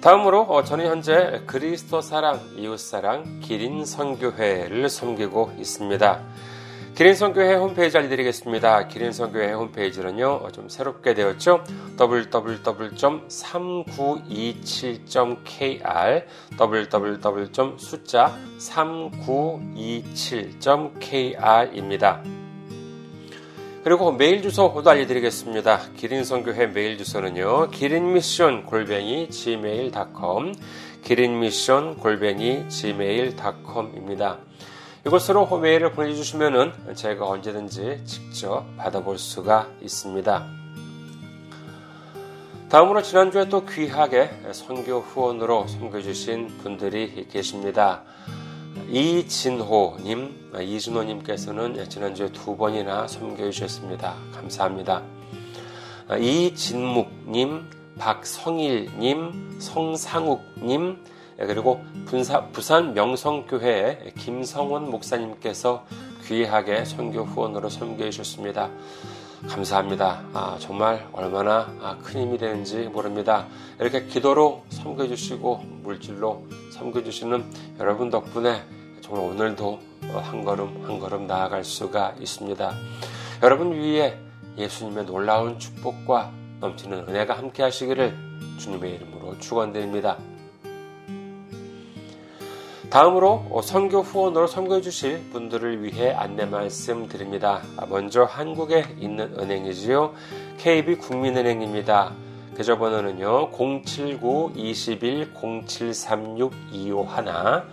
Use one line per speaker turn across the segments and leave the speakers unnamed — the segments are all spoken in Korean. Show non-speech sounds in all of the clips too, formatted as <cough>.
다음으로 어, 저는 현재 그리스도 사랑, 이웃 사랑, 기린 선교회를 섬기고 있습니다. 기린 선교회 홈페이지 알려드리겠습니다. 기린 선교회 홈페이지는요, 어, 좀 새롭게 되었죠? www.3927.kr, www. 숫자 3927.kr입니다. 그리고 메일 주소도 알려드리겠습니다. 기린선교회 메일 주소는요. 기린미션 골뱅이 gmail.com 기린미션 골뱅이 gmail.com입니다. 이곳으로 메일을 보내주시면 제가 언제든지 직접 받아볼 수가 있습니다. 다음으로 지난주에 또 귀하게 선교 후원으로 섬겨주신 분들이 계십니다. 이진호님, 이진호님께서는 지난주에 두 번이나 섬겨주셨습니다. 감사합니다. 이진묵님, 박성일님, 성상욱님, 그리고 분사, 부산 명성교회 김성원 목사님께서 귀하게 선교 후원으로 섬겨주셨습니다. 감사합니다. 아, 정말 얼마나 아, 큰 힘이 되는지 모릅니다. 이렇게 기도로 섬겨주시고 물질로 섬겨주시는 여러분 덕분에 정말 오늘도 한 걸음 한 걸음 나아갈 수가 있습니다. 여러분 위에 예수님의 놀라운 축복과 넘치는 은혜가 함께 하시기를 주님의 이름으로 축원드립니다. 다음으로 선교 후원으로 선교해 주실 분들을 위해 안내 말씀 드립니다. 먼저 한국에 있는 은행이지요. KB 국민은행입니다. 계좌번호는요. 079-21-0736-251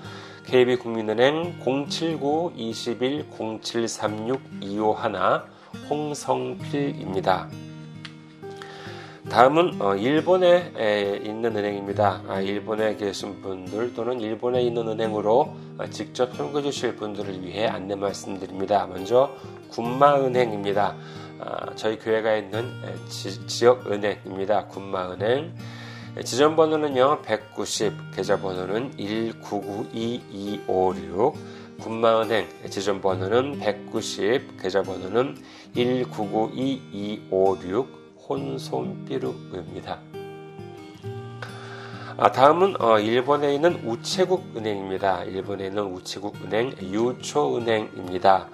KB 국민은행 079-21-0736-251 홍성필입니다. 다음은 어, 일본에 있는 은행입니다. 아, 일본에 계신 분들 또는 일본에 있는 은행으로 어, 직접 현금 주실 분들을 위해 안내 말씀드립니다. 먼저 군마은행입니다. 아, 저희 교회가 있는 지, 역 은행입니다. 군마은행. 지점 번호는요 190, 계좌 번호는 1992256. 군마은행 지점 번호는 190, 계좌 번호는 1992256. 혼손비루입니다. 아, 다음은 어, 일본에 있는 우체국 은행입니다. 일본에 있는 우체국 은행 유초은행입니다.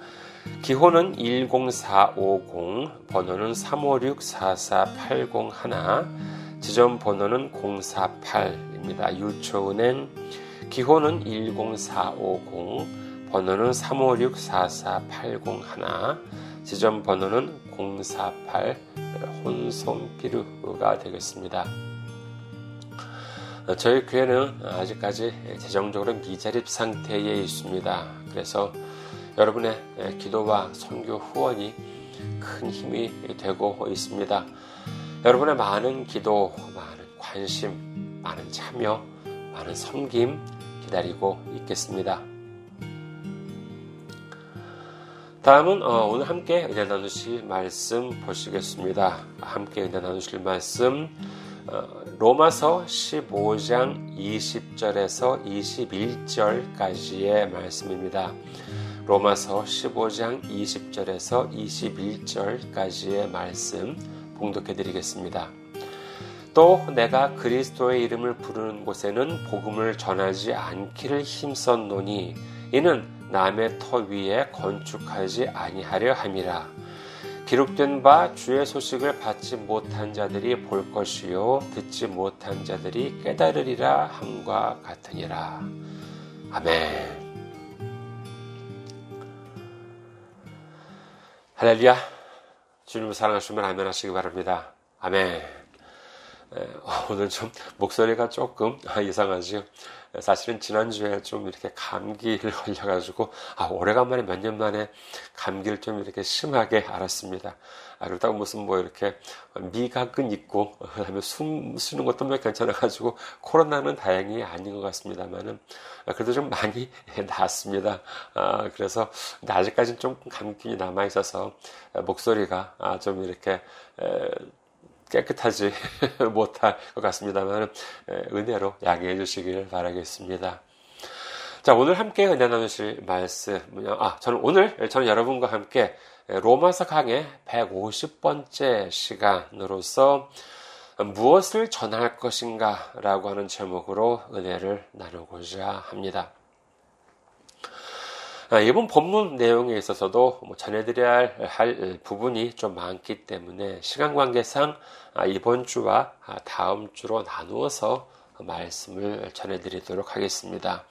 기호는 10450, 번호는 356-44801, 지점 번호는 048입니다. 유초은행 기호는 10450, 번호는 356-44801, 지점 번호는 048 혼손피르가 되겠습니다. 저희 교회는 아직까지 재정적으로 미자립 상태에 있습니다. 그래서 여러분의 기도와 선교 후원이 큰 힘이 되고 있습니다. 여러분의 많은 기도, 많은 관심, 많은 참여, 많은 섬김 기다리고 있겠습니다. 다음은 어, 오늘 함께 은혜 나누실 말씀 보시겠습니다. 함께 은혜 나누실 말씀 어, 로마서 15장 20절에서 21절까지의 말씀입니다. 로마서 15장 20절에서 21절까지의 말씀 봉독해 드리겠습니다. 또 내가 그리스도의 이름을 부르는 곳에는 복음을 전하지 않기를 힘썼노니 이는 남의 터 위에 건축하지 아니하려 함이라. 기록된 바 주의 소식을 받지 못한 자들이 볼 것이요 듣지 못한 자들이 깨달으리라 함과 같으니라. 아멘. 할렐루야. 주님을 사랑하시면 아멘 하시기 바랍니다. 아멘. 오늘 좀 목소리가 조금 <laughs> 이상하지요. 사실은 지난주에 좀 이렇게 감기를 <laughs> 걸려가지고, 아, 오래간만에 몇 년 만에 감기를 좀 이렇게 심하게 알았습니다. 아, 그렇다고 무슨 뭐 이렇게 미각은 있고, <laughs> 그 다음에 숨 쉬는 것도 몇 괜찮아가지고, 코로나는 다행히 아닌 것 같습니다만은, 아, 그래도 좀 많이 나았습니다. 아, 그래서, 아직까지는 좀 감기이 남아있어서, 목소리가 아, 좀 이렇게, 에, 깨끗하지 <laughs> 못할 것 같습니다만 은혜로 양해해 주시길 바라겠습니다. 자, 오늘 함께 은혜 나누실 말씀은요. 아, 저는 오늘 저는 여러분과 함께 로마서 강의 150번째 시간으로서 무엇을 전할 것인가 라고 하는 제목으로 은혜를 나누고자 합니다. 아, 이번 본문 내용에 있어서도 뭐 전해드려야 할 부분이 좀 많기 때문에 시간 관계상 아, 이번 주와 아, 다음 주로 나누어서 말씀을 전해드리도록 하겠습니다.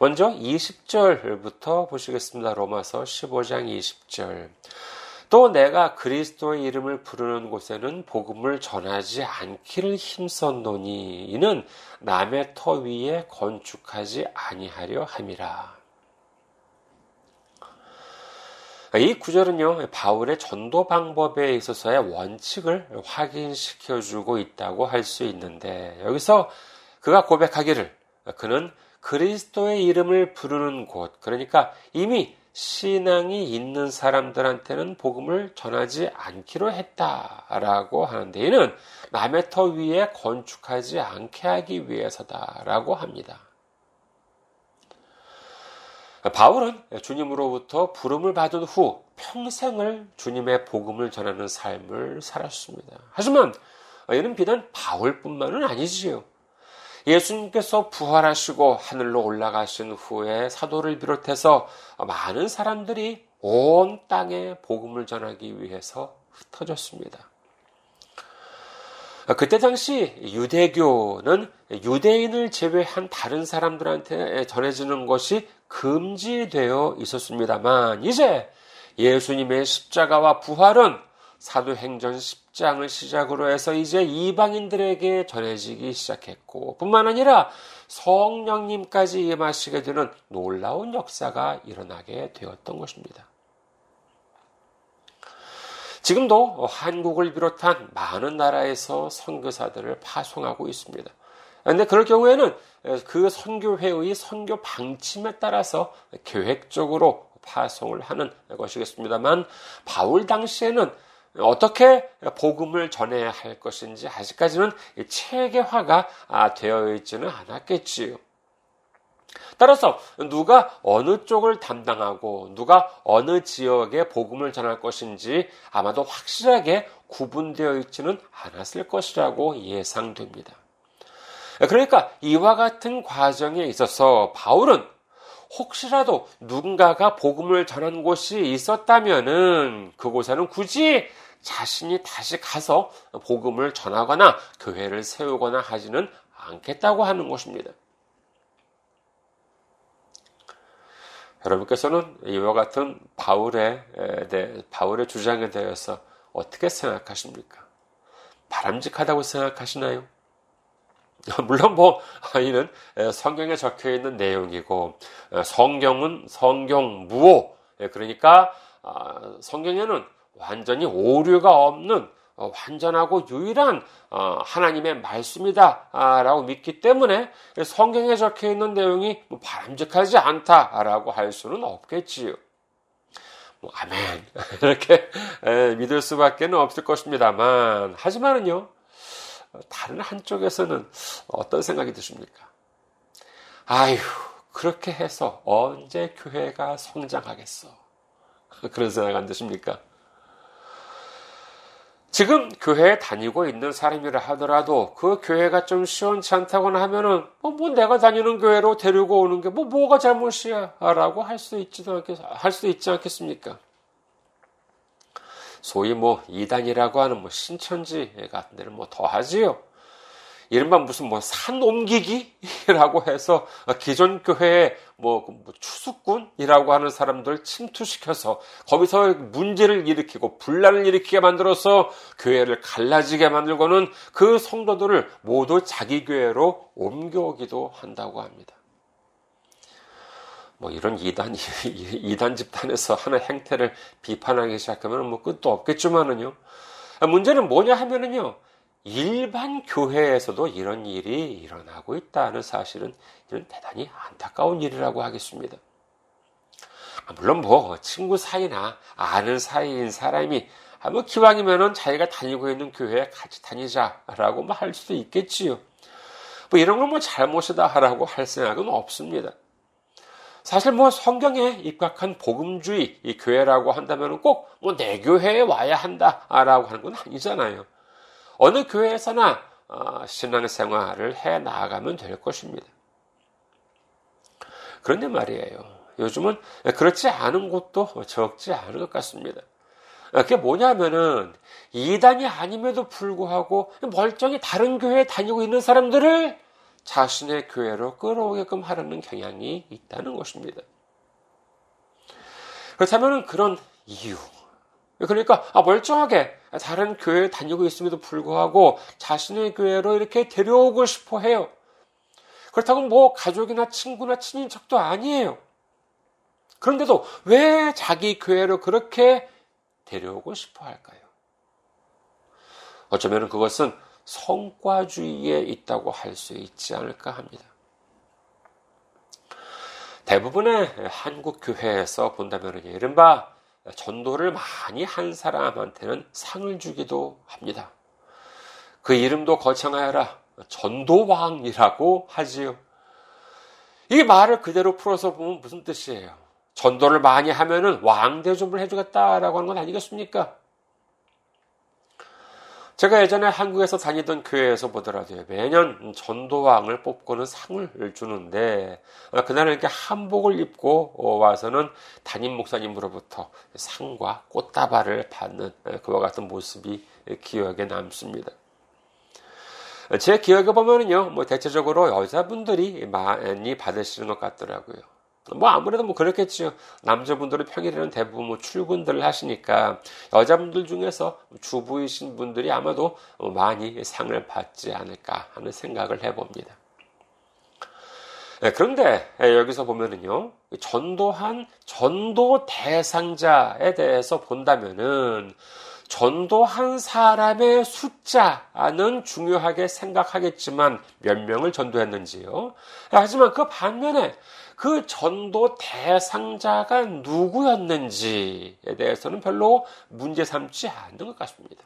먼저 20절부터 보시겠습니다. 로마서 15장 20절. 또 내가 그리스도의 이름을 부르는 곳에는 복음을 전하지 않기를 힘썼노니 이는 남의 터 위에 건축하지 아니하려 함이라. 이 구절은요, 바울의 전도 방법에 있어서의 원칙을 확인시켜 주고 있다고 할 수 있는데, 여기서 그가 고백하기를, 그는 그리스도의 이름을 부르는 곳, 그러니까 이미 신앙이 있는 사람들한테는 복음을 전하지 않기로 했다라고 하는데, 이는 남의 터 위에 건축하지 않게 하기 위해서다라고 합니다. 바울은 주님으로부터 부름을 받은 후 평생을 주님의 복음을 전하는 삶을 살았습니다. 하지만 이는 비단 바울뿐만은 아니지요. 예수님께서 부활하시고 하늘로 올라가신 후에 사도를 비롯해서 많은 사람들이 온 땅에 복음을 전하기 위해서 흩어졌습니다. 그때 당시 유대교는 유대인을 제외한 다른 사람들한테 전해지는 것이 금지되어 있었습니다만 이제 예수님의 십자가와 부활은 사도행전 10장을 시작으로 해서 이제 이방인들에게 전해지기 시작했고 뿐만 아니라 성령님까지 임하시게 되는 놀라운 역사가 일어나게 되었던 것입니다. 지금도 한국을 비롯한 많은 나라에서 선교사들을 파송하고 있습니다. 그런데 그럴 경우에는 그 선교회의 선교 방침에 따라서 계획적으로 파송을 하는 것이겠습니다만 바울 당시에는 어떻게 복음을 전해야 할 것인지 아직까지는 체계화가 되어 있지는 않았겠지요. 따라서 누가 어느 쪽을 담당하고 누가 어느 지역에 복음을 전할 것인지 아마도 확실하게 구분되어 있지는 않았을 것이라고 예상됩니다. 그러니까 이와 같은 과정에 있어서 바울은 혹시라도 누군가가 복음을 전한 곳이 있었다면은 그곳에는 굳이 자신이 다시 가서 복음을 전하거나 교회를 세우거나 하지는 않겠다고 하는 것입니다. 여러분께서는 이와 같은 바울의, 바울의 주장에 대해서 어떻게 생각하십니까? 바람직하다고 생각하시나요? <laughs> 물론 뭐 이는 성경에 적혀 있는 내용이고 성경은 성경 무오 그러니까 아, 성경에는 완전히 오류가 없는 어, 완전하고 유일한 어, 하나님의 말씀이다라고 믿기 때문에 성경에 적혀 있는 내용이 뭐 바람직하지 않다라고 할 수는 없겠지요. 뭐 아멘 <laughs> 이렇게 믿을 수밖에 없을 것입니다만 하지만은요 다른 한쪽에서는 어떤 생각이 드십니까? 아휴 그렇게 해서 언제 교회가 성장하겠어? <laughs> 그런 생각 안 드십니까? 지금 교회에 다니고 있는 사람이라 하더라도 그 교회가 좀 시원치 않다거나 하면은 뭐, 뭐 내가 다니는 교회로 데리고 오는 게 뭐 뭐가 잘못이야 라고 할 수 있지도 않겠, 할 수 있지 않겠습니까? 소위 뭐 이단이라고 하는 뭐 신천지 같은 데는 뭐 더하지요. 이른바 무슨 뭐 산 옮기기라고 해서 기존 교회에 뭐, 뭐 추수꾼이라고 하는 사람들 침투시켜서 거기서 문제를 일으키고 분란을 일으키게 만들어서 교회를 갈라지게 만들고는 그 성도들을 모두 자기 교회로 옮겨오기도 한다고 합니다. 뭐 이런 이단 <laughs> 이단 집단에서 하는 행태를 비판하기 시작하면 뭐 끝도 없겠지만은요. 문제는 뭐냐 하면은요. 일반 교회에서도 이런 일이 일어나고 있다는 사실은 이런 대단히 안타까운 일이라고 하겠습니다. 아, 물론 뭐 친구 사이나 아는 사이인 사람이 아, 뭐 기왕이면은 자기가 다니고 있는 교회에 같이 다니자라고 뭐 할 수도 있겠지요. 뭐 이런 건뭐 잘못이다라고 할 생각은 없습니다. 사실 뭐 성경에 입각한 복음주의 이 교회라고 한다면 꼭 뭐 내 교회에 와야 한다라고 하는 건 아니잖아요. 어느 교회에서나 어, 신앙생활을 해 나가면 될 것입니다. 그런데 말이에요. 요즘은 그렇지 않은 곳도 적지 않은 것 같습니다. 그게 뭐냐면은 이단이 아님에도 불구하고 멀쩡히 다른 교회에 다니고 있는 사람들을 자신의 교회로 끌어오게끔 하려는 경향이 있다는 것입니다. 그렇다면 그런 이유, 그러니까 아, 멀쩡하게 다른 교회에 다니고 있음에도 불구하고 자신의 교회로 이렇게 데려오고 싶어 해요. 그렇다고 뭐 가족이나 친구나 친인척도 아니에요. 그런데도 왜 자기 교회로 그렇게 데려오고 싶어 할까요? 어쩌면 그것은 성과주의에 있다고 할 수 있지 않을까 합니다. 대부분의 한국 교회에서 본다면 이른바 전도를 많이 한 사람한테는 상을 주기도 합니다. 그 이름도 거창하여라 전도왕이라고 하지요. 이 말을 그대로 풀어서 보면 무슨 뜻이에요? 전도를 많이 하면은 왕대접을 해주겠다라고 하는 건 아니겠습니까? 제가 예전에 한국에서 다니던 교회에서 보더라도 매년 전도왕을 뽑고는 상을 주는데 그날은 이렇게 한복을 입고 와서는 담임 목사님으로부터 상과 꽃다발을 받는 그와 같은 모습이 기억에 남습니다. 제 기억에 보면은요, 뭐 대체적으로 여자분들이 많이 받으시는 것 같더라고요. 뭐 아무래도 뭐 그렇겠지요. 남자분들은 평일에는 대부분 뭐 출근들을 하시니까 여자분들 중에서 주부이신 분들이 아마도 많이 상을 받지 않을까 하는 생각을 해봅니다. 네, 그런데 여기서 보면은요, 전도한 전도 대상자에 대해서 본다면은 전도한 사람의 숫자는 중요하게 생각하겠지만 몇 명을 전도했는지요. 하지만 그 반면에 그 전도 대상자가 누구였는지에 대해서는 별로 문제 삼지 않는 것 같습니다.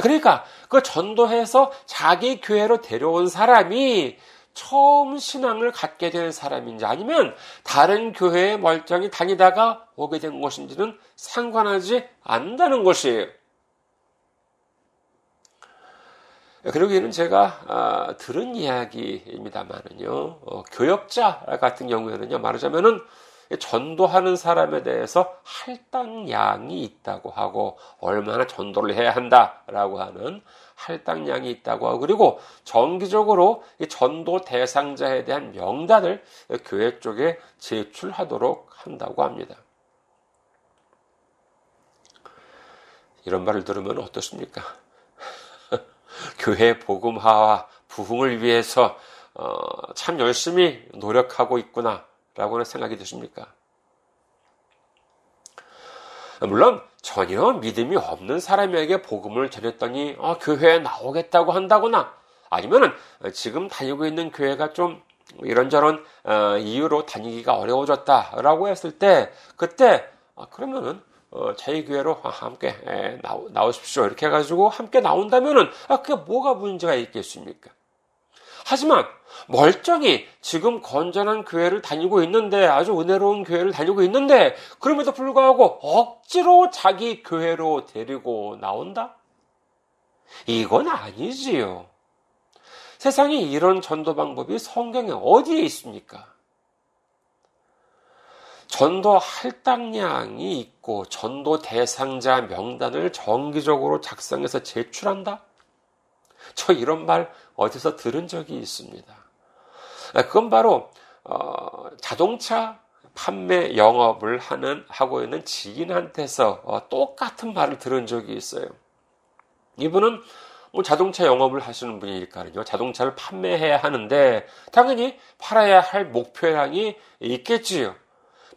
그러니까 그 전도해서 자기 교회로 데려온 사람이 처음 신앙을 갖게 된 사람인지 아니면 다른 교회에 멀쩡히 다니다가 오게 된 것인지는 상관하지 않는다는 것이에요. 이는 제가 아, 들은 이야기입니다만은요, 어, 교역자 같은 경우에는요, 말하자면은 전도하는 사람에 대해서 할당량이 있다고 하고 얼마나 전도를 해야 한다라고 하는 할당량이 있다고 하고 그리고 정기적으로 전도 대상자에 대한 명단을 교회 쪽에 제출하도록 한다고 합니다. 이런 말을 들으면 어떻습니까? 교회 복음화와 부흥을 위해서 어, 참 열심히 노력하고 있구나라고는 생각이 드십니까? 물론 전혀 믿음이 없는 사람에게 복음을 전했더니 어, 교회에 나오겠다고 한다거나 아니면은 지금 다니고 있는 교회가 좀 이런저런 어, 이유로 다니기가 어려워졌다라고 했을 때 그때 아, 그러면은 어, 저희 교회로 함께 에, 나오, 나오십시오 이렇게 해가지고 함께 나온다면은 아, 그게 뭐가 문제가 있겠습니까? 하지만 멀쩡히 지금 건전한 교회를 다니고 있는데 아주 은혜로운 교회를 다니고 있는데 그럼에도 불구하고 억지로 자기 교회로 데리고 나온다? 이건 아니지요. 세상에 이런 전도 방법이 성경에 어디에 있습니까? 전도 할당량이 있고 전도 대상자 명단을 정기적으로 작성해서 제출한다? 저 이런 말 어디서 들은 적이 있습니다. 아, 그건 바로 어, 자동차 판매 영업을 하는 하고 있는 지인한테서 어, 똑같은 말을 들은 적이 있어요. 이분은 뭐 자동차 영업을 하시는 분이니까요. 자동차를 판매해야 하는데 당연히 팔아야 할 목표량이 있겠지요.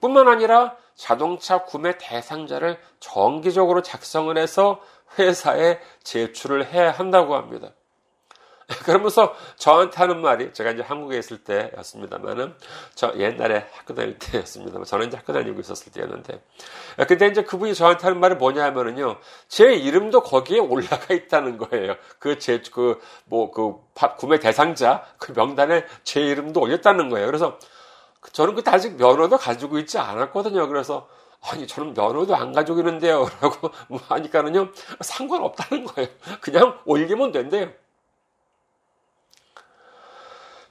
뿐만 아니라 자동차 구매 대상자를 정기적으로 작성을 해서 회사에 제출을 해야 한다고 합니다. <laughs> 그러면서 저한테 하는 말이 제가 이제 한국에 있을 때였습니다만은 저 옛날에 학교 다닐 때였습니다만 저는 이제 학교 다니고 있었을 때였는데 근데 이제 그분이 저한테 하는 말이 뭐냐 하면은요 제 이름도 거기에 올라가 있다는 거예요 그 제 그 뭐그 뭐 그 구매 대상자 그 명단에 제 이름도 올렸다는 거예요 그래서 저는 그때 아직 면허도 가지고 있지 않았거든요. 그래서 아니 저는 면허도 안 가지고 있는데요. <laughs> 라고 뭐 하니까는요. 상관없다는 거예요. 그냥 올리면 된대요.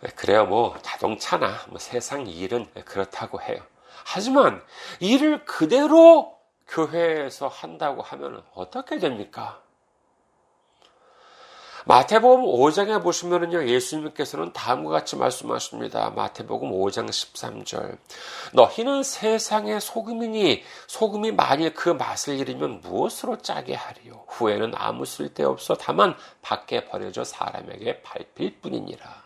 네, 그래요, 뭐, 자동차나, 뭐, 세상 일은 그렇다고 해요. 하지만, 일을 그대로 교회에서 한다고 하면 어떻게 됩니까? 마태복음 5장에 보시면은요, 예수님께서는 다음과 같이 말씀하십니다. 마태복음 5장 13절. 너희는 세상의 소금이니, 소금이 만일 그 맛을 잃으면 무엇으로 짜게 하리요? 후에는 아무 쓸데 없어 다만 밖에 버려져 사람에게 밟힐 뿐이니라.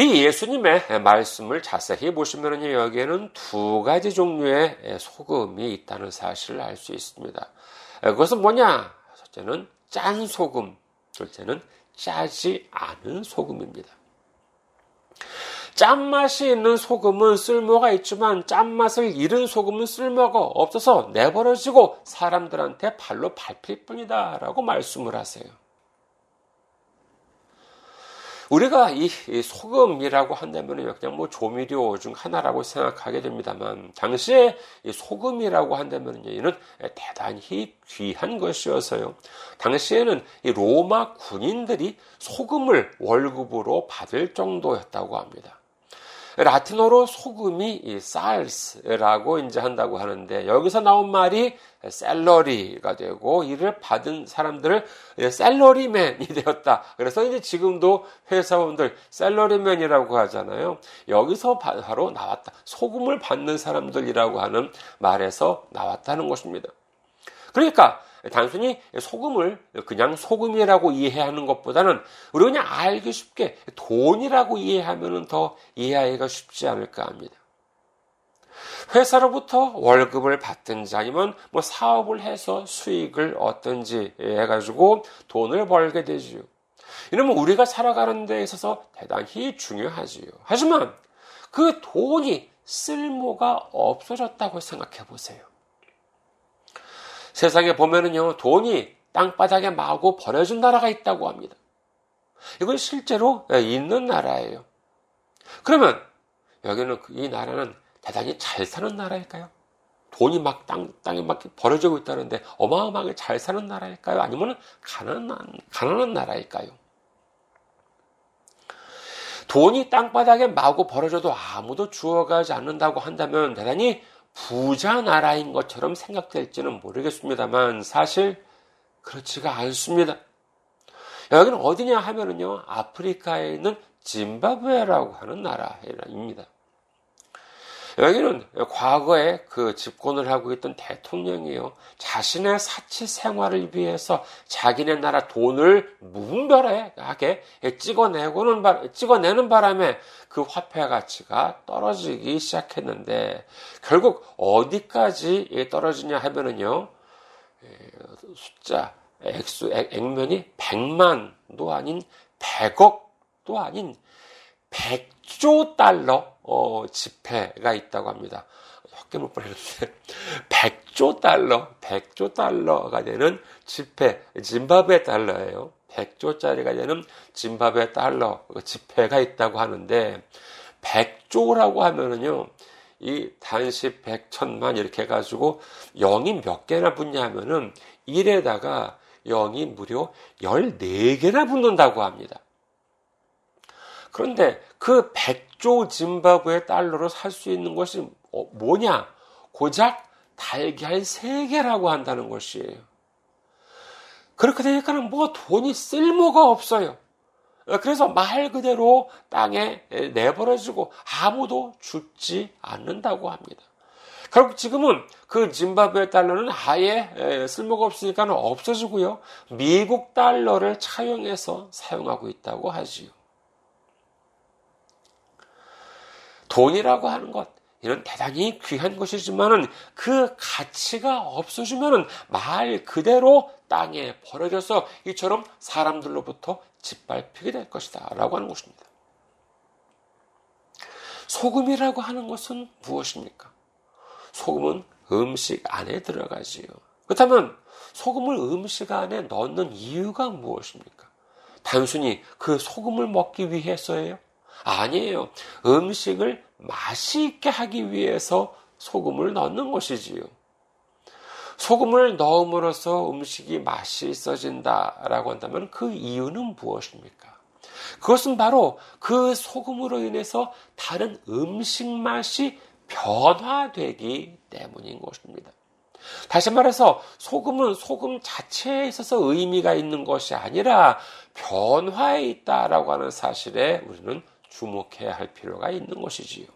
이 예수님의 말씀을 자세히 보시면 여기에는 두 가지 종류의 소금이 있다는 사실을 알 수 있습니다. 그것은 뭐냐? 첫째는 짠 소금, 둘째는 짜지 않은 소금입니다. 짠맛이 있는 소금은 쓸모가 있지만 짠맛을 잃은 소금은 쓸모가 없어서 내버려지고 사람들한테 발로 밟힐 뿐이다 라고 말씀을 하세요. 우리가 이 소금이라고 한다면 그냥 뭐 조미료 중 하나라고 생각하게 됩니다만 당시에 소금이라고 한다면 이는 대단히 귀한 것이어서요. 당시에는 로마 군인들이 소금을 월급으로 받을 정도였다고 합니다. 라틴어로 소금이 salis라고 이제 한다고 하는데 여기서 나온 말이 salary가 되고 이를 받은 사람들을 셀러리맨이 <laughs> 되었다. 그래서 이제 지금도 회사원들 셀러리맨이라고 하잖아요. 여기서 바로 나왔다. 소금을 받는 사람들이라고 하는 말에서 나왔다는 것입니다. 그러니까 단순히 소금을 그냥 소금이라고 이해하는 것보다는 우리 그냥 알기 쉽게 돈이라고 이해하면 더 이해하기가 쉽지 않을까 합니다. 회사로부터 월급을 받든지 아니면 뭐 사업을 해서 수익을 얻든지 해가지고 돈을 벌게 되지요. 이러면 우리가 살아가는 데 있어서 대단히 중요하지요. 하지만 그 돈이 쓸모가 없어졌다고 생각해 보세요. 세상에 보면은요, 돈이 땅바닥에 마구 버려진 나라가 있다고 합니다. 이건 실제로 있는 나라예요. 그러면 여기는 이 나라는 대단히 잘 사는 나라일까요? 돈이 막 땅, 땅에 막 버려지고 있다는데 어마어마하게 잘 사는 나라일까요? 아니면 가난한, 가난한 나라일까요? 돈이 땅바닥에 마구 버려져도 아무도 주워가지 않는다고 한다면 대단히 부자 나라인 것처럼 생각될지는 모르겠습니다만 사실 그렇지가 않습니다. 여기는 어디냐 하면은요, 아프리카에 있는 짐바브웨라고 하는 나라입니다. 여기는 과거에 그 집권을 하고 있던 대통령이요. 자신의 사치 생활을 위해서 자기네 나라 돈을 무분별하게 찍어내고는, 찍어내는 바람에 그 화폐 가치가 떨어지기 시작했는데 결국 어디까지 떨어지냐 하면은요. 숫자, 액수, 액면이 100만도 아닌 100억도 아닌 100조 달러 어, 지폐가 있다고 합니다. 헛개 못 보냈는데 100조 달러, 100조 달러가 되는 지폐, 짐바브웨 달러예요. 100조짜리가 되는 짐바브웨 달러 그 지폐가 있다고 하는데 100조라고 하면은요. 이 단시 100, 천만 이렇게 해 가지고 0이 몇 개나 붙냐 하면은 1에다가 0이 무려 14개나 붙는다고 합니다. 그런데 그 100조 짐바브웨 달러로 살 수 있는 것이 어, 뭐냐? 고작 달걀 3개라고 한다는 것이에요. 그렇게 되니까는 뭐 돈이 쓸모가 없어요. 그래서 말 그대로 땅에 내버려지고 아무도 죽지 않는다고 합니다. 결국 지금은 그 짐바브웨 달러는 아예 쓸모가 없으니까 없어지고요. 미국 달러를 차용해서 사용하고 있다고 하지요. 돈이라고 하는 것, 이런 대단히 귀한 것이지만은 그 가치가 없어지면은 말 그대로 땅에 버려져서 이처럼 사람들로부터 짓밟히게 될 것이다. 라고 하는 것입니다. 소금이라고 하는 것은 무엇입니까? 소금은 음식 안에 들어가지요. 그렇다면 소금을 음식 안에 넣는 이유가 무엇입니까? 단순히 그 소금을 먹기 위해서예요? 아니에요. 음식을 맛이 있게 하기 위해서 소금을 넣는 것이지요. 소금을 넣음으로써 음식이 맛이 있어진다라고 한다면 그 이유는 무엇입니까? 그것은 바로 그 소금으로 인해서 다른 음식 맛이 변화되기 때문인 것입니다. 다시 말해서 소금은 소금 자체에 있어서 의미가 있는 것이 아니라 변화에 있다라고 하는 사실에 우리는 주목해야 할 필요가 있는 것이지요.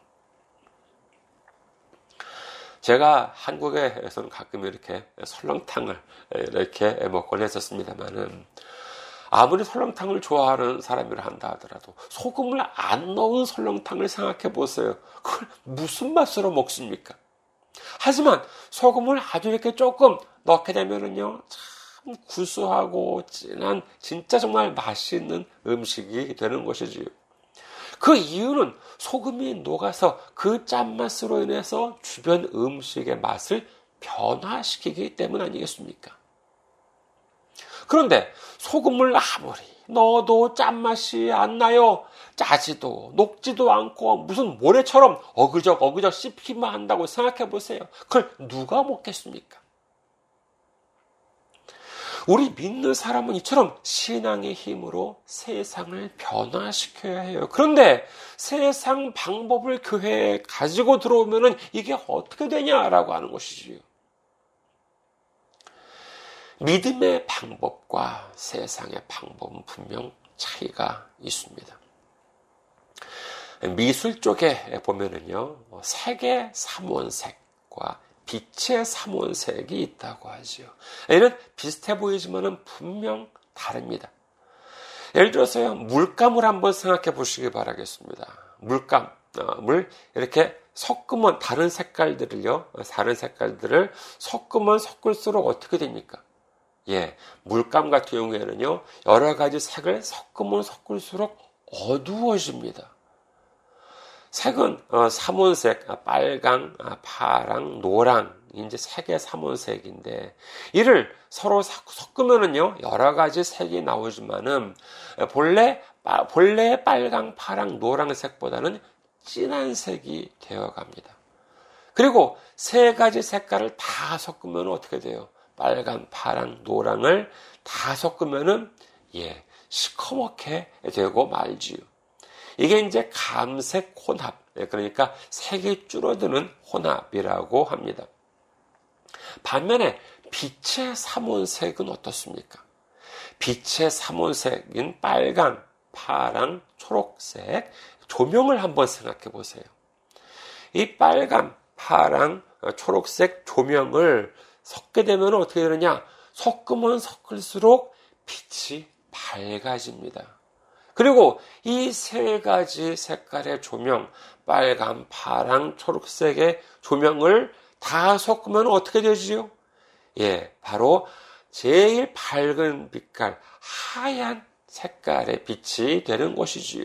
제가 한국에서는 가끔 이렇게 설렁탕을 이렇게 먹곤 했었습니다만은 아무리 설렁탕을 좋아하는 사람이라 한다 하더라도 소금을 안 넣은 설렁탕을 생각해 보세요. 그걸 무슨 맛으로 먹습니까? 하지만 소금을 아주 이렇게 조금 넣게 되면은요, 참 구수하고 진한 진짜 정말 맛있는 음식이 되는 것이지요. 그 이유는 소금이 녹아서 그 짠맛으로 인해서 주변 음식의 맛을 변화시키기 때문 아니겠습니까? 그런데 소금을 아무리 넣어도 짠맛이 안 나요. 짜지도 녹지도 않고 무슨 모래처럼 어그적 어그적 씹히만 한다고 생각해 보세요. 그걸 누가 먹겠습니까? 우리 믿는 사람은 이처럼 신앙의 힘으로 세상을 변화시켜야 해요. 그런데 세상 방법을 교회에 가지고 들어오면은 이게 어떻게 되냐라고 하는 것이지요. 믿음의 방법과 세상의 방법은 분명 차이가 있습니다. 미술 쪽에 보면은요, 세계 삼원색과 빛의 삼원색이 있다고 하지요. 얘는 비슷해 보이지만은 분명 다릅니다. 예를 들어서요, 물감을 한번 생각해 보시기 바라겠습니다. 물감, 어, 물 이렇게 섞으면 다른 색깔들을요, 다른 색깔들을 섞으면 섞을수록 어떻게 됩니까? 예, 물감 같은 경우에는요, 여러 가지 색을 섞으면 섞을수록 어두워집니다. 색은 어, 삼원색, 아, 빨강, 아, 파랑, 노랑, 이제 색의 삼원색인데 이를 서로 섞으면은요 여러 가지 색이 나오지만은 본래 본래 빨강, 파랑, 노랑색보다는 진한 색이 되어갑니다. 그리고 세 가지 색깔을 다 섞으면 어떻게 돼요? 빨간, 파랑, 노랑을 다 섞으면은 예 시커멓게 되고 말지요. 이게 이제 감색 혼합, 예, 그러니까 색이 줄어드는 혼합이라고 합니다. 반면에 빛의 삼원색은 어떻습니까? 빛의 삼원색인 빨강, 파랑, 초록색, 조명을 한번 생각해 보세요. 이 빨강, 파랑, 초록색 조명을 섞게 되면 어떻게 되느냐? 섞으면 섞을수록 빛이 밝아집니다. 그리고 이 세 가지 색깔의 조명, 빨간, 파랑, 초록색의 조명을 다 섞으면 어떻게 되지요? 예, 바로 제일 밝은 빛깔, 하얀 색깔의 빛이 되는 것이지요.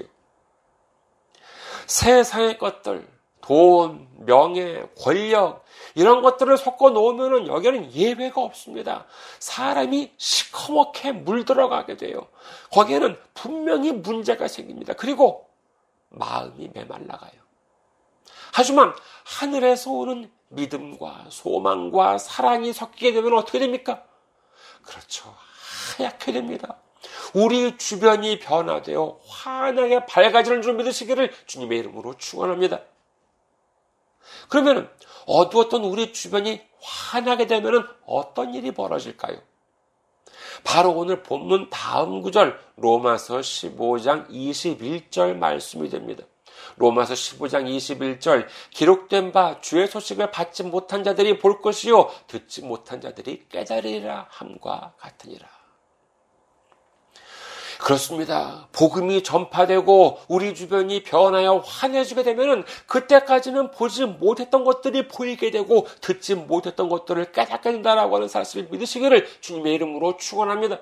세상의 것들, 돈, 명예, 권력, 이런 것들을 섞어 놓으면 여기는 예외가 없습니다. 사람이 시커멓게 물들어가게 돼요. 거기에는 분명히 문제가 생깁니다. 그리고 마음이 메말라가요. 하지만 하늘에서 오는 믿음과 소망과 사랑이 섞이게 되면 어떻게 됩니까? 그렇죠. 하얗게 됩니다. 우리 주변이 변화되어 환하게 밝아지는 줄 믿으시기를 주님의 이름으로 축원합니다. 그러면 어두웠던 우리 주변이 환하게 되면 어떤 일이 벌어질까요? 바로 오늘 본문 다음 구절 로마서 15장 21절 말씀이 됩니다. 로마서 15장 21절 기록된 바 주의 소식을 받지 못한 자들이 볼 것이요 듣지 못한 자들이 깨달으리라 함과 같으니라. 그렇습니다. 복음이 전파되고 우리 주변이 변하여 환해지게 되면 그때까지는 보지 못했던 것들이 보이게 되고 듣지 못했던 것들을 깨닫게 된다라고 하는 사실을 믿으시기를 주님의 이름으로 축원합니다.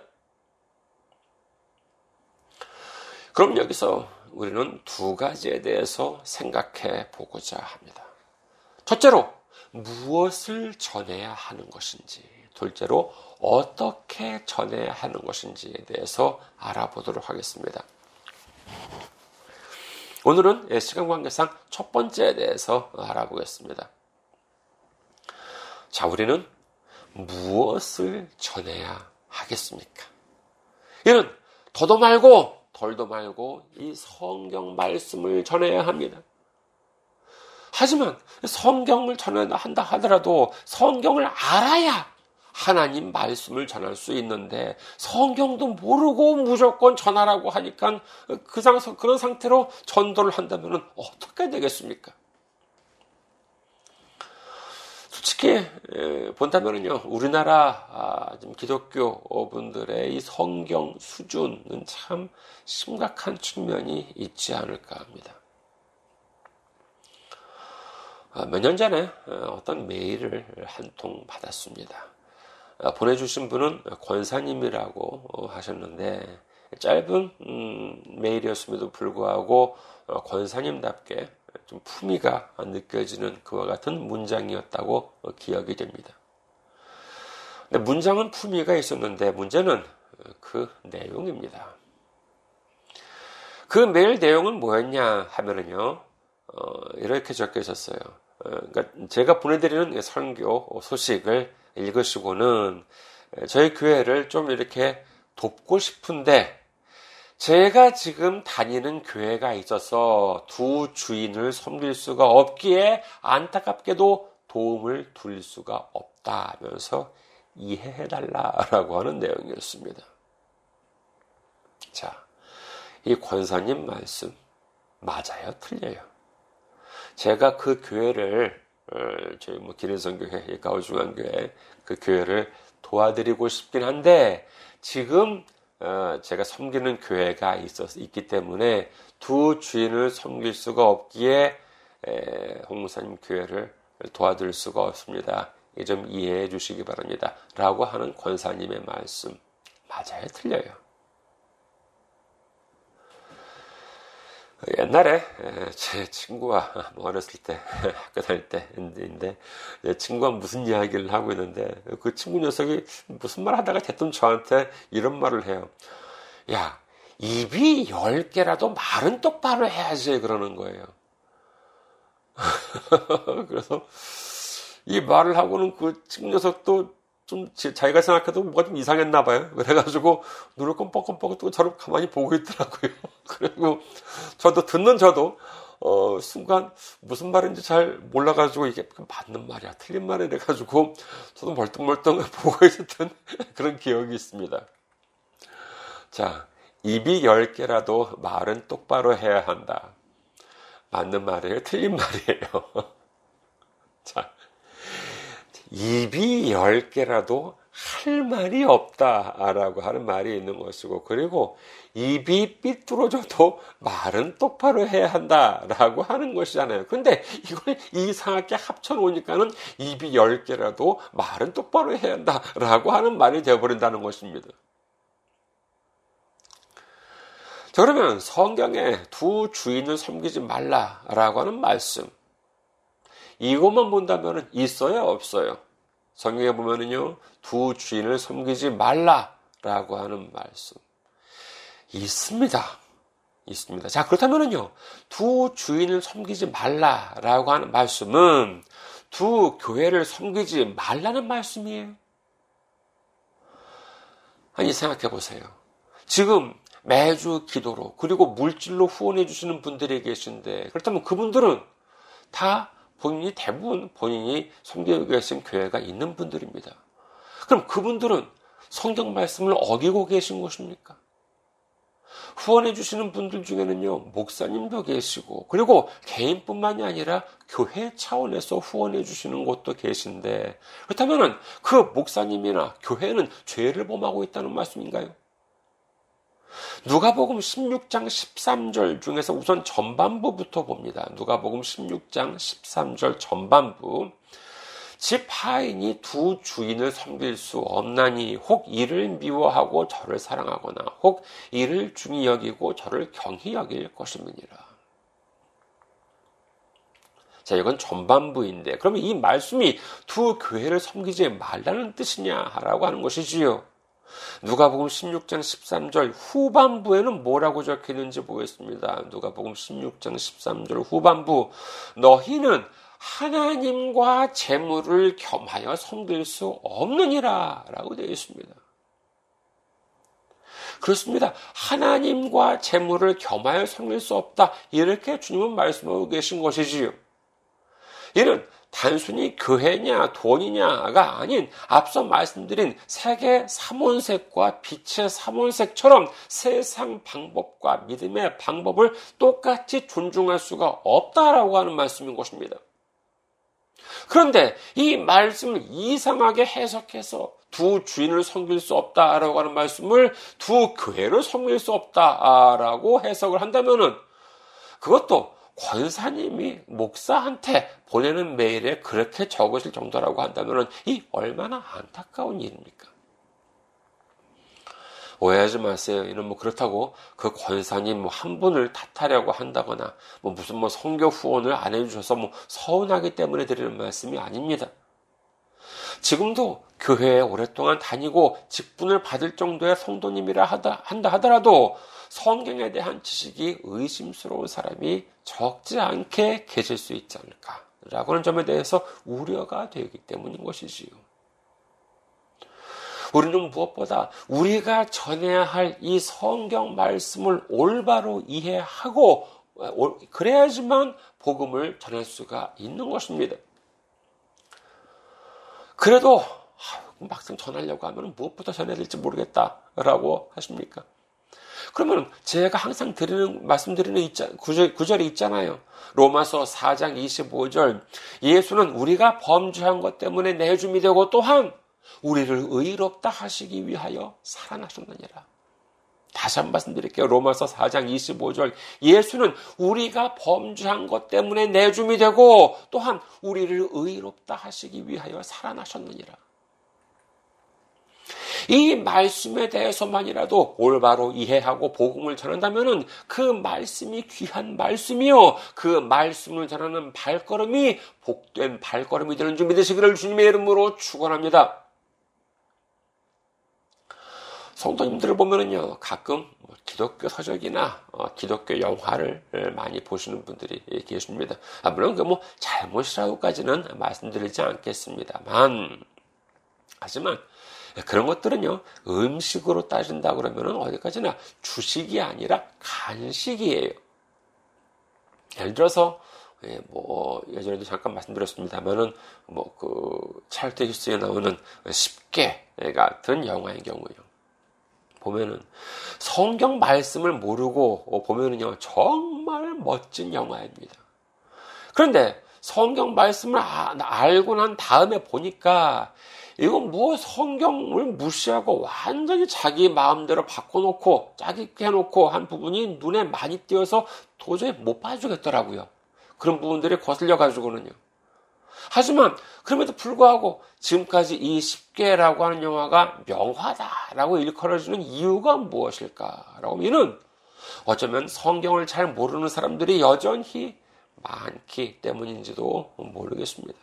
그럼 여기서 우리는 두 가지에 대해서 생각해 보고자 합니다. 첫째로 무엇을 전해야 하는 것인지, 둘째로 어떻게 전해야 하는 것인지에 대해서 알아보도록 하겠습니다. 오늘은 시간 관계상 첫 번째에 대해서 알아보겠습니다. 자, 우리는 무엇을 전해야 하겠습니까? 이는 더도 말고 덜도 말고 이 성경 말씀을 전해야 합니다. 하지만 성경을 전해야 한다 하더라도 성경을 알아야 하나님 말씀을 전할 수 있는데 성경도 모르고 무조건 전하라고 하니까 그 상, 그런 상태로 전도를 한다면 어떻게 되겠습니까? 솔직히 본다면요 우리나라 아, 기독교 분들의 이 성경 수준은 참 심각한 측면이 있지 않을까 합니다. 아, 몇년 전에 어떤 메일을 한 통 받았습니다. 아, 보내주신 분은 권사님이라고 어, 하셨는데 짧은 음, 메일이었음에도 불구하고 어, 권사님답게 좀 품위가 느껴지는 그와 같은 문장이었다고 어, 기억이 됩니다. 근데 문장은 품위가 있었는데 문제는 그 내용입니다. 그 메일 내용은 뭐였냐 하면은요, 어, 이렇게 적혀 있었어요. 어, 그러니까 제가 보내드리는 설교 소식을 읽으시고는 저희 교회를 좀 이렇게 돕고 싶은데 제가 지금 다니는 교회가 있어서 두 주인을 섬길 수가 없기에 안타깝게도 도움을 드릴 수가 없다 하면서 이해해달라라고 하는 내용이었습니다. 자, 이 권사님 말씀 맞아요? 틀려요? 제가 그 교회를 어, 저희 뭐 기린성교회, 가오중앙교회 그 교회를 도와드리고 싶긴 한데 지금 어, 제가 섬기는 교회가 있었 있기 때문에 두 주인을 섬길 수가 없기에 홍무사님 교회를 도와드릴 수가 없습니다. 이 좀 이해해 주시기 바랍니다. 라고 하는 권사님의 말씀 맞아요, 틀려요. 옛날에 제 친구와 <laughs> 뭐 어렸을 때 <laughs> 학교 다닐 때인데 내 친구가 무슨 이야기를 하고 있는데 그 친구 녀석이 무슨 말 하다가 대뜸 저한테 이런 말을 해요. 야 입이 열 개라도 말은 똑바로 해야지 그러는 거예요. <laughs> 그래서 이 말을 하고는 그 친구 녀석도 좀 자기가 생각해도 뭐가 좀 이상했나 봐요. 그래가지고 눈을 껌뻑껌뻑 뜨고 저를 가만히 보고 있더라고요. <laughs> 그리고 저도 듣는 저도 어, 순간 무슨 말인지 잘 몰라가지고 이게 맞는 말이야, 틀린 말이야 이래가지고 저도 멀뚱멀뚱 <laughs> 보고 있었던 <laughs> 그런 기억이 있습니다. 자, 입이 열 개라도 말은 똑바로 해야 한다. 맞는 말이에요? 틀린 말이에요? 자, 입이 열 개라도 할 말이 없다라고 하는 말이 있는 것이고 그리고 입이 삐뚤어져도 말은 똑바로 해야 한다라고 하는 것이잖아요. 근데 이걸 이상하게 합쳐 놓으니까는 입이 열 개라도 말은 똑바로 해야 한다라고 하는 말이 되어버린다는 것입니다. 자, 그러면 성경에 두 주인을 섬기지 말라라고 하는 말씀. 이것만 본다면 있어요, 없어요? 성경에 보면은요, 두 주인을 섬기지 말라라고 하는 말씀. 있습니다. 있습니다. 자, 그렇다면은요, 두 주인을 섬기지 말라라고 하는 말씀은 두 교회를 섬기지 말라는 말씀이에요. 아니, 생각해 보세요. 지금 매주 기도로, 그리고 물질로 후원해 주시는 분들이 계신데, 그렇다면 그분들은 다 본인이 대부분 본인이 섬기고 계신 교회가 있는 분들입니다. 그럼 그분들은 성경 말씀을 어기고 계신 것입니까? 후원해 주시는 분들 중에는요, 목사님도 계시고, 그리고 개인뿐만이 아니라 교회 차원에서 후원해 주시는 곳도 계신데, 그렇다면 그 목사님이나 교회는 죄를 범하고 있다는 말씀인가요? 누가복음 16장 13절 중에서 우선 전반부부터 봅니다. 누가복음 16장 13절 전반부. 집 하인이 두 주인을 섬길 수 없나니 혹 이를 미워하고 저를 사랑하거나 혹 이를 중히 여기고 저를 경히 여길 것임이니라. 자, 이건 전반부인데, 그러면 이 말씀이 두 교회를 섬기지 말라는 뜻이냐라고 하는 것이지요. 누가복음 16장 13절 후반부에는 뭐라고 적혀 있는지 보겠습니다. 누가복음 16장 13절 후반부 너희는 하나님과 재물을 겸하여 섬길 수 없느니라 라고 되어 있습니다. 그렇습니다. 하나님과 재물을 겸하여 섬길 수 없다. 이렇게 주님은 말씀하고 계신 것이지요. 이는 단순히 교회냐 돈이냐가 아닌 앞서 말씀드린 세계 삼원색과 빛의 삼원색처럼 세상 방법과 믿음의 방법을 똑같이 존중할 수가 없다라고 하는 말씀인 것입니다. 그런데 이 말씀을 이상하게 해석해서 두 주인을 섬길 수 없다라고 하는 말씀을 두 교회를 섬길 수 없다라고 해석을 한다면은 그것도 권사님이 목사한테 보내는 메일에 그렇게 적으실 정도라고 한다면 이 얼마나 안타까운 일입니까? 오해하지 마세요. 이는 뭐 그렇다고 그 권사님 뭐 한 분을 탓하려고 한다거나 뭐 무슨 뭐 성교 후원을 안 해주셔서 뭐 서운하기 때문에 드리는 말씀이 아닙니다. 지금도 교회에 오랫동안 다니고 직분을 받을 정도의 성도님이라 하다, 한다 하더라도 성경에 대한 지식이 의심스러운 사람이 적지 않게 계실 수 있지 않을까라고 하는 점에 대해서 우려가 되기 때문인 것이지요. 우리는 무엇보다 우리가 전해야 할 이 성경 말씀을 올바로 이해하고 그래야지만 복음을 전할 수가 있는 것입니다. 그래도 막상 전하려고 하면 무엇부터 전해야 될지 모르겠다라고 하십니까? 그러면 제가 항상 드리는 말씀드리는 구절, 구절이 있잖아요. 로마서 4장 25절 예수는 우리가 범죄한 것 때문에 내줌이 되고 또한 우리를 의롭다 하시기 위하여 살아나셨느니라. 다시 한 번 말씀드릴게요. 로마서 4장 25절. 예수는 우리가 범죄한 것 때문에 내줌이 되고 또한 우리를 의롭다 하시기 위하여 살아나셨느니라. 이 말씀에 대해서만이라도 올바로 이해하고 복음을 전한다면 그 말씀이 귀한 말씀이요. 그 말씀을 전하는 발걸음이 복된 발걸음이 되는 줄 믿으시기를 주님의 이름으로 축원합니다. 성도님들을 보면은요, 가끔 뭐 기독교 서적이나 어, 기독교 영화를 많이 보시는 분들이 계십니다. 아, 물론 그 뭐 잘못이라고까지는 말씀드리지 않겠습니다만, 하지만 그런 것들은요, 음식으로 따진다 그러면 어디까지나 주식이 아니라 간식이에요. 예를 들어서, 예, 뭐, 예전에도 잠깐 말씀드렸습니다만은, 뭐, 그, 찰트 히스에 나오는 10개 같은 영화의 경우요. 보면은, 성경 말씀을 모르고 보면은요, 정말 멋진 영화입니다. 그런데 성경 말씀을 아, 알고 난 다음에 보니까 이건 뭐 성경을 무시하고 완전히 자기 마음대로 바꿔놓고 짜깁게 해놓고 한 부분이 눈에 많이 띄어서 도저히 못 봐주겠더라고요. 그런 부분들이 거슬려 가지고는요. 하지만 그럼에도 불구하고 지금까지 이 10개라고 하는 영화가 명화다라고 일컬어지는 이유가 무엇일까라고 하면은 어쩌면 성경을 잘 모르는 사람들이 여전히 많기 때문인지도 모르겠습니다.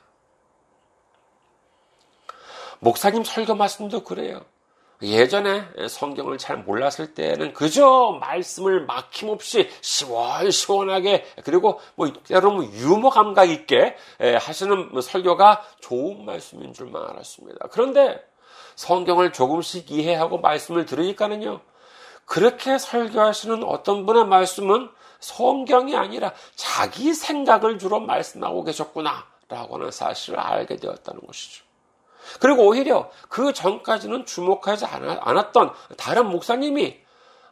목사님 설교 말씀도 그래요. 예전에 성경을 잘 몰랐을 때는 그저 말씀을 막힘없이 시원시원하게 그리고 뭐 여러분 유머 감각 있게 하시는 설교가 좋은 말씀인 줄만 알았습니다. 그런데 성경을 조금씩 이해하고 말씀을 들으니까는요. 그렇게 설교하시는 어떤 분의 말씀은 성경이 아니라 자기 생각을 주로 말씀하고 계셨구나 라고 하는 사실을 알게 되었다는 것이죠. 그리고 오히려 그 전까지는 주목하지 않았던 다른 목사님이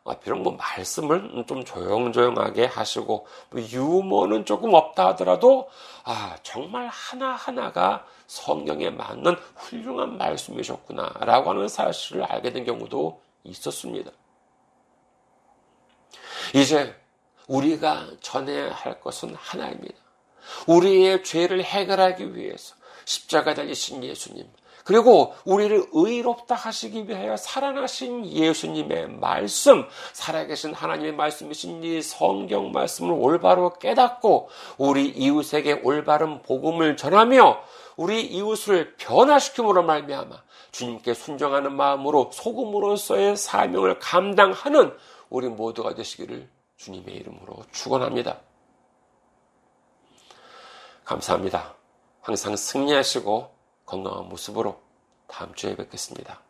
아, 비록 뭐 말씀을 좀 조용조용하게 하시고 뭐 유머는 조금 없다 하더라도 아 정말 하나 하나가 성경에 맞는 훌륭한 말씀이셨구나라고 하는 사실을 알게 된 경우도 있었습니다. 이제 우리가 전해야 할 것은 하나입니다. 우리의 죄를 해결하기 위해서 십자가 달리신 예수님, 그리고 우리를 의롭다 하시기 위하여 살아나신 예수님의 말씀, 살아계신 하나님의 말씀이신 이 성경 말씀을 올바로 깨닫고 우리 이웃에게 올바른 복음을 전하며 우리 이웃을 변화시킴으로 말미암아 주님께 순종하는 마음으로 소금으로서의 사명을 감당하는 우리 모두가 되시기를 주님의 이름으로 축원합니다. 감사합니다. 항상 승리하시고 건강한 모습으로 다음 주에 뵙겠습니다.